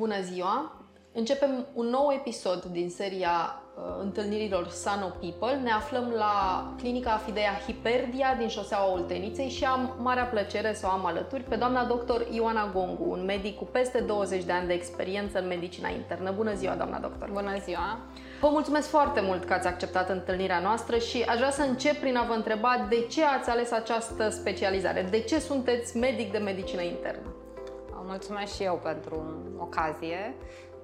Bună ziua! Începem un nou episod din seria uh, întâlnirilor Sano People. Ne aflăm la clinica Afidea Hiperdia din șoseaua Olteniței și am marea plăcere să o am alături pe doamna doctor Ioana Gongu, un medic cu peste 20 de ani de experiență în medicina internă. Bună ziua, doamna doctor! Bună ziua! Vă mulțumesc foarte mult că ați acceptat întâlnirea noastră și aș vrea să încep prin a vă întreba de ce ați ales această specializare? De ce sunteți medic de medicină internă? Mulțumesc și eu pentru ocazie.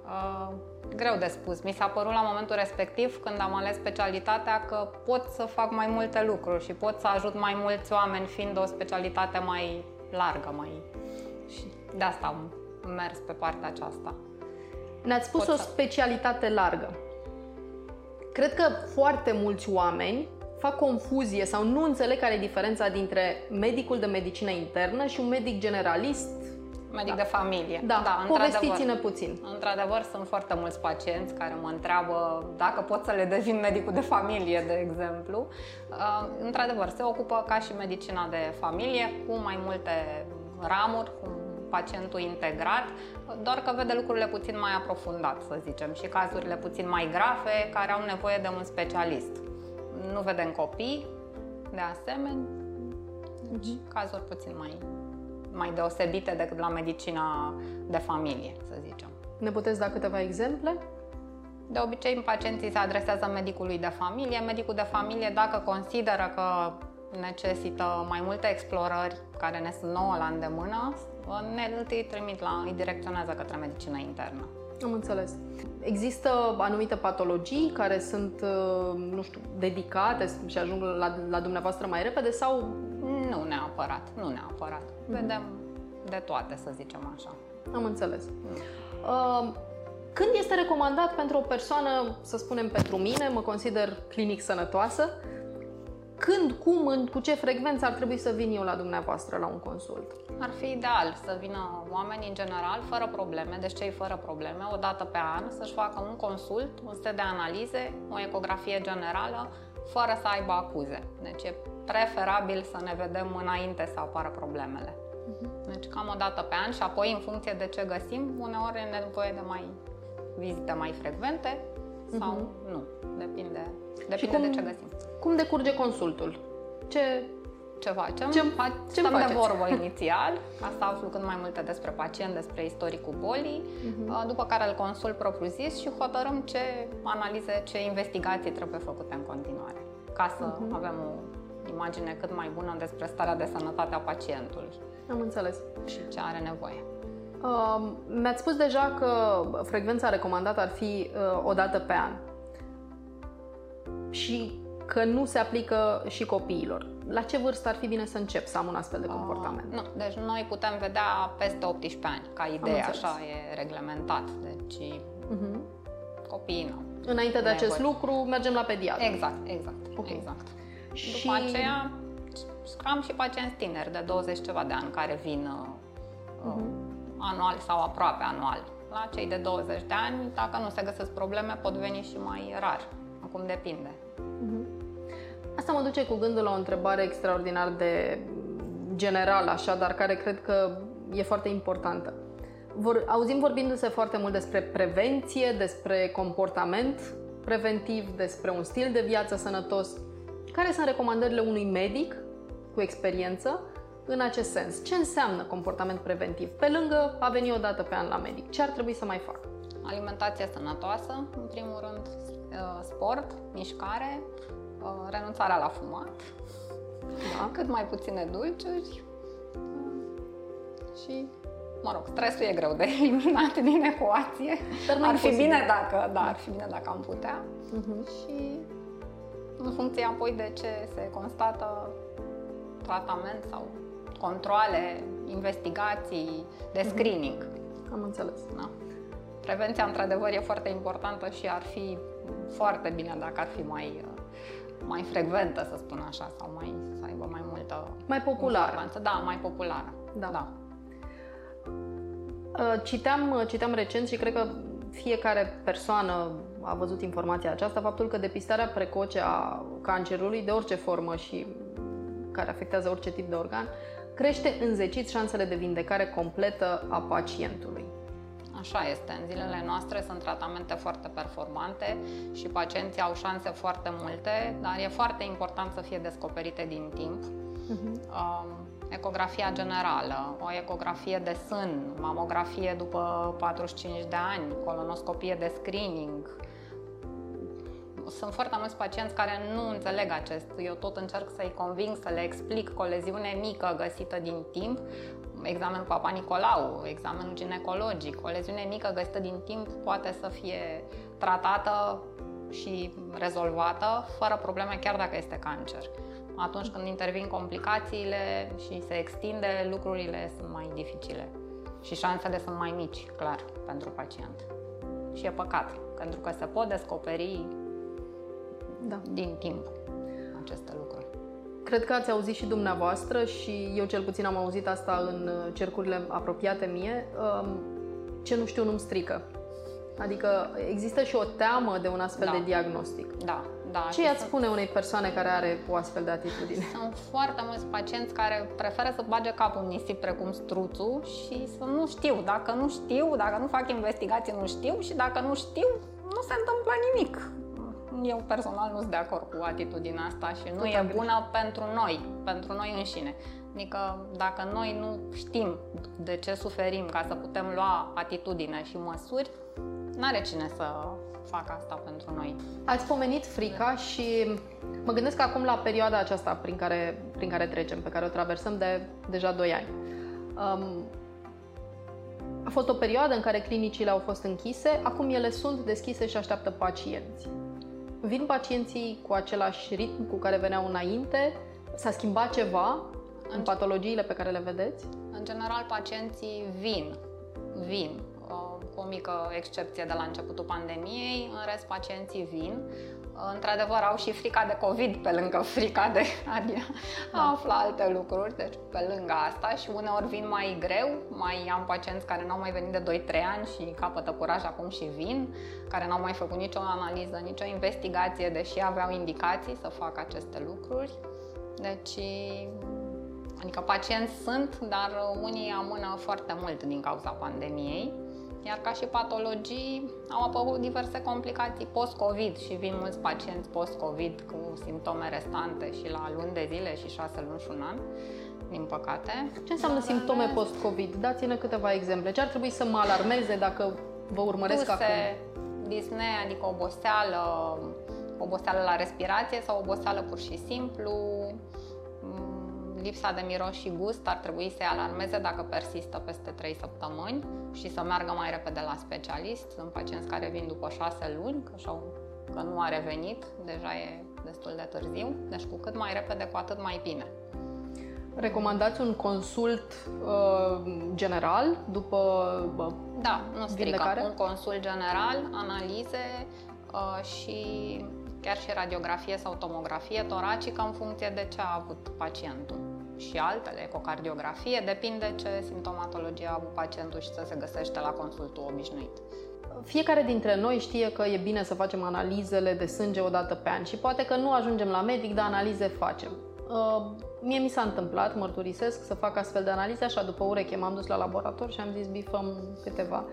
Uh, greu de spus. Mi s-a părut la momentul respectiv, când am ales specialitatea, că pot să fac mai multe lucruri și pot să ajut mai mulți oameni, fiind o specialitate mai largă. Mai... Și de asta am mers pe partea aceasta. Ne-ați spus pot o să... specialitate largă. Cred că foarte mulți oameni fac confuzie sau nu înțeleg care e diferența dintre medicul de medicină internă și un medic generalist medic da. de familie. Da, da povestiți-ne puțin. Într-adevăr, sunt foarte mulți pacienți care mă întreabă dacă pot să le devin medicul de familie, de exemplu. Uh, într-adevăr, se ocupă ca și medicina de familie, cu mai multe ramuri, cu pacientul integrat, doar că vede lucrurile puțin mai aprofundat, să zicem, și cazurile puțin mai grave care au nevoie de un specialist. Nu vedem copii, de asemenea, deci mhm. cazuri puțin mai mai deosebite decât la medicina de familie, să zicem. Ne puteți da câteva exemple? De obicei, pacienții se adresează medicului de familie. Medicul de familie, dacă consideră că necesită mai multe explorări care ne sunt nouă la îndemână, ne îi trimit la, îi direcționează către medicină internă. Am înțeles. Există anumite patologii care sunt, nu știu, dedicate și ajung la, la dumneavoastră mai repede sau nu neapărat, nu neapărat. Mm-hmm. Vedem de toate, să zicem așa. Am înțeles. Mm. Uh, când este recomandat pentru o persoană, să spunem pentru mine, mă consider clinic sănătoasă, când, cum, în, cu ce frecvență ar trebui să vin eu la dumneavoastră la un consult? Ar fi ideal să vină oamenii în general fără probleme, deci cei fără probleme, o dată pe an, să-și facă un consult, un set de analize, o ecografie generală, fără să aibă acuze. Deci e preferabil să ne vedem înainte să apară problemele. Uh-huh. Deci cam o dată pe an și apoi în funcție de ce găsim, uneori e nevoie de mai vizite mai frecvente sau uh-huh. nu. Depinde, depinde cum, de ce găsim. Cum decurge consultul? Ce ce facem? Ce, ce Stăm faceți? de vorbă inițial, ca să aflu cât mai multe despre pacient, despre istoricul bolii, uh-huh. după care îl consult propriu-zis și hotărâm ce analize, ce investigații trebuie făcute în continuare, ca să uh-huh. avem o imagine cât mai bună despre starea de sănătate a pacientului. Am înțeles. Și ce are nevoie. Uh, mi-ați spus deja că frecvența recomandată ar fi uh, o dată pe an și că nu se aplică și copiilor. La ce vârstă ar fi bine să încep să am un astfel de comportament? Uh, nu, deci noi putem vedea peste 18 ani, ca idee, așa e reglementat. Deci uh-huh. copiii nu. Înainte de acest lucru, mergem la pediatru. Exact, exact. Okay. exact. Și după aceea am și pacienți tineri de 20 ceva de ani care vin uh, uh-huh. anual sau aproape anual. La cei de 20 de ani, dacă nu se găsesc probleme, pot veni și mai rar. Acum depinde. Uh-huh. Asta mă duce cu gândul la o întrebare extraordinar de generală, așa, dar care cred că e foarte importantă. Vor, auzim vorbindu-se foarte mult despre prevenție, despre comportament preventiv, despre un stil de viață sănătos. Care sunt recomandările unui medic cu experiență în acest sens? Ce înseamnă comportament preventiv? Pe lângă a veni o dată pe an la medic, ce ar trebui să mai fac? Alimentație sănătoasă, în primul rând, uh, sport, mișcare, uh, renunțarea la fumat, da. cât mai puține dulciuri și mă rog, stresul e greu de eliminat din ecuație. Dar ar fi bine dacă, da, ar fi bine dacă am putea. Uh-huh. Și în funcție apoi de ce se constată tratament sau controle, investigații de mhm. screening. Mm-hmm. Am înțeles. Da. Prevenția, într-adevăr, e foarte importantă și ar fi foarte bine dacă ar fi mai, mai frecventă, să spun așa, sau mai, să aibă mai multă Mai populară. Da, mai populară. Da. da. Uh, citeam, citeam recent și cred că fiecare persoană a văzut informația aceasta, faptul că depistarea precoce a cancerului de orice formă și care afectează orice tip de organ, crește înzecit șansele de vindecare completă a pacientului. Așa este. În zilele noastre sunt tratamente foarte performante și pacienții au șanse foarte multe, dar e foarte important să fie descoperite din timp. Uh-huh. ecografia generală, o ecografie de sân, mamografie după 45 de ani, colonoscopie de screening, sunt foarte mulți pacienți care nu înțeleg acest. Eu tot încerc să-i conving, să le explic că o leziune mică găsită din timp, examenul Papa Nicolau, examenul ginecologic, o leziune mică găsită din timp poate să fie tratată și rezolvată fără probleme, chiar dacă este cancer. Atunci când intervin complicațiile și se extinde, lucrurile sunt mai dificile și șansele sunt mai mici, clar, pentru pacient. Și e păcat, pentru că se pot descoperi da. din timp aceste lucruri. Cred că ați auzit și dumneavoastră și eu cel puțin am auzit asta în uh, cercurile apropiate mie. Um, ce nu știu nu-mi strică. Adică există și o teamă de un astfel da. de diagnostic. Da, da. Ce i-ați spune unei persoane care are o astfel de atitudine? Sunt foarte mulți pacienți care preferă să bage capul în nisip precum struțul și să nu știu. Dacă nu știu, dacă nu fac investigații, nu știu și dacă nu știu, nu se întâmplă nimic eu personal nu sunt de acord cu atitudinea asta și nu Tot e bună pentru noi, pentru noi înșine. Adică dacă noi nu știm de ce suferim ca să putem lua atitudine și măsuri, n-are cine să facă asta pentru noi. Ați pomenit frica și mă gândesc acum la perioada aceasta prin care, prin care trecem, pe care o traversăm de deja 2 ani. Um, a fost o perioadă în care clinicile au fost închise, acum ele sunt deschise și așteaptă pacienți. Vin pacienții cu același ritm cu care veneau înainte? S-a schimbat ceva în patologiile pe care le vedeți? În general, pacienții vin, vin, cu o mică excepție de la începutul pandemiei, în rest pacienții vin. Într-adevăr, au și frica de COVID pe lângă frica de a da. afla alte lucruri, deci pe lângă asta și uneori vin mai greu, mai am pacienți care n-au mai venit de 2-3 ani și capătă curaj acum și vin, care n-au mai făcut nicio analiză, nicio investigație, deși aveau indicații să facă aceste lucruri. Deci, adică pacienți sunt, dar unii amână foarte mult din cauza pandemiei iar ca și patologii au apărut diverse complicații post-COVID și vin mulți pacienți post-COVID cu simptome restante și la luni de zile și șase luni și un an, din păcate. Ce înseamnă Dar simptome rest... post-COVID? Dați-ne câteva exemple. Ce ar trebui să mă alarmeze dacă vă urmăresc Tuse, acum? disne, adică oboseală, oboseală la respirație sau oboseală pur și simplu, lipsa de miros și gust ar trebui să-i alarmeze dacă persistă peste 3 săptămâni și să meargă mai repede la specialist. Sunt pacienți care vin după 6 luni, că, și că nu a revenit, deja e destul de târziu, deci cu cât mai repede, cu atât mai bine. Recomandați un consult uh, general după uh, Da, nu strică. Un consult general, analize uh, și chiar și radiografie sau tomografie toracică în funcție de ce a avut pacientul și altele, ecocardiografie, depinde ce simptomatologie a avut pacientul și să se găsește la consultul obișnuit. Fiecare dintre noi știe că e bine să facem analizele de sânge o dată pe an și poate că nu ajungem la medic, dar analize facem. Uh, mie mi s-a întâmplat, mărturisesc, să fac astfel de analize, așa după ureche m-am dus la laborator și am zis bifăm câteva.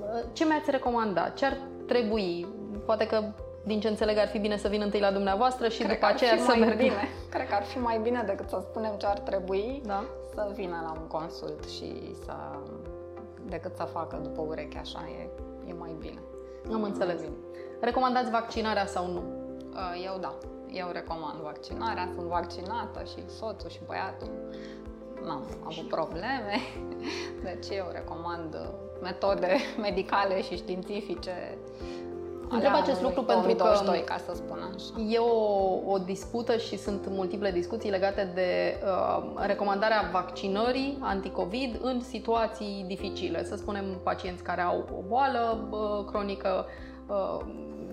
Uh, ce mi-ați recomandat? Ce ar trebui? Poate că din ce înțeleg, ar fi bine să vin întâi la dumneavoastră și Cred după aceea să merg. Bine. Cred că ar fi mai bine decât să spunem ce ar trebui, da. să vină la un consult și să decât să facă după ureche așa, e, e mai bine. Am înțeles. Bine. Recomandați vaccinarea sau nu? Uh, eu da. Eu recomand vaccinarea, sunt vaccinată și soțul și băiatul n-am avut probleme, deci eu recomand metode medicale și științifice Întreb acest lucru pentru că ca să spun așa. e o, o dispută și sunt multiple discuții legate de uh, recomandarea vaccinării anticovid în situații dificile. Să spunem pacienți care au o boală uh, cronică, uh,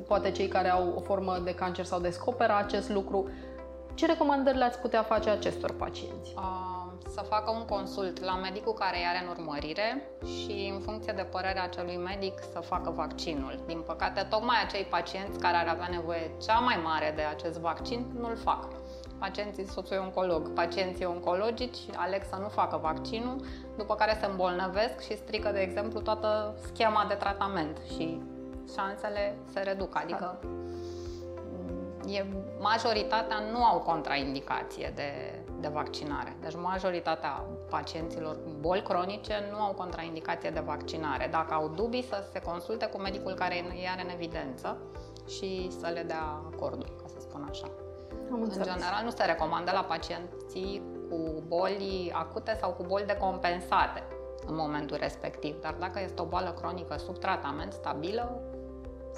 poate cei care au o formă de cancer sau descoperă acest lucru. Ce recomandări le-ați putea face acestor pacienți? Uh să facă un consult la medicul care îi are în urmărire și în funcție de părerea acelui medic să facă vaccinul. Din păcate, tocmai acei pacienți care ar avea nevoie cea mai mare de acest vaccin nu-l fac. pacienții soțului oncolog, pacienții oncologici aleg să nu facă vaccinul, după care se îmbolnăvesc și strică, de exemplu, toată schema de tratament și șansele se reduc. Adică e, majoritatea nu au contraindicație de, de vaccinare. Deci majoritatea pacienților cu boli cronice nu au contraindicație de vaccinare. Dacă au dubii, să se consulte cu medicul care îi are în evidență și să le dea acordul, ca să spun așa. Am în general nu se recomandă la pacienții cu boli acute sau cu boli decompensate în momentul respectiv, dar dacă este o boală cronică sub tratament stabilă,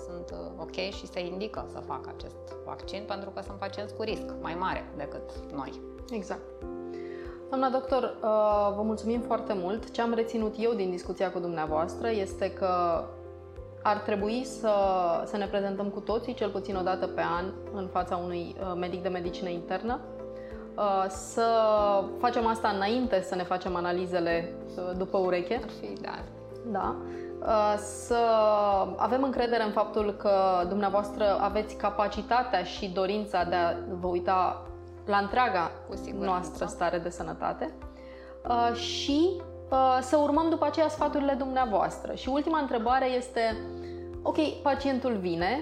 sunt uh, ok și se indică să facă acest vaccin pentru că sunt pacienți cu risc mai mare decât noi. Exact. Doamna doctor, uh, vă mulțumim foarte mult. Ce am reținut eu din discuția cu dumneavoastră este că ar trebui să, să ne prezentăm cu toții, cel puțin o dată pe an, în fața unui uh, medic de medicină internă, să facem asta înainte să ne facem analizele după ureche. Ar fi ideal. Da. Uh, să avem încredere în faptul că dumneavoastră aveți capacitatea și dorința de a vă uita la întreaga noastră stare de sănătate uh, și uh, să urmăm după aceea sfaturile dumneavoastră. Și ultima întrebare este, ok, pacientul vine,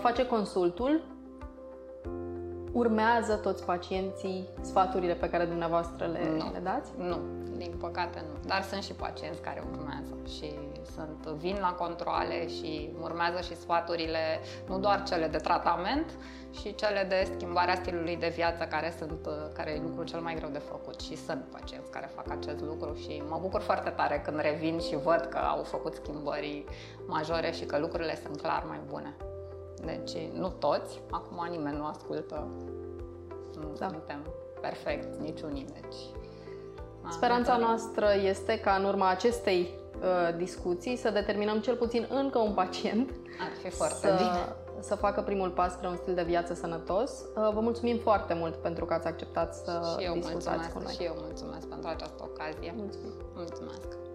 face consultul, urmează toți pacienții sfaturile pe care dumneavoastră le, nu. le dați? Nu, din păcate nu. Dar sunt și pacienți care urmează și sunt, vin la controle și urmează și sfaturile, nu doar cele de tratament, și cele de schimbarea stilului de viață, care, sunt, care e lucrul cel mai greu de făcut. Și sunt pacienți care fac acest lucru și mă bucur foarte tare când revin și văd că au făcut schimbări majore și că lucrurile sunt clar mai bune. Deci, nu toți, acum nimeni nu ascultă, nu da. suntem perfect niciunii, deci... Speranța noastră este ca în urma acestei uh, discuții să determinăm cel puțin încă un pacient Ar fi foarte să, bine. să facă primul pas spre un stil de viață sănătos. Uh, vă mulțumim foarte mult pentru că ați acceptat să și eu discutați mulțumesc, cu noi. Și eu mulțumesc pentru această ocazie. Mulțumim. Mulțumesc.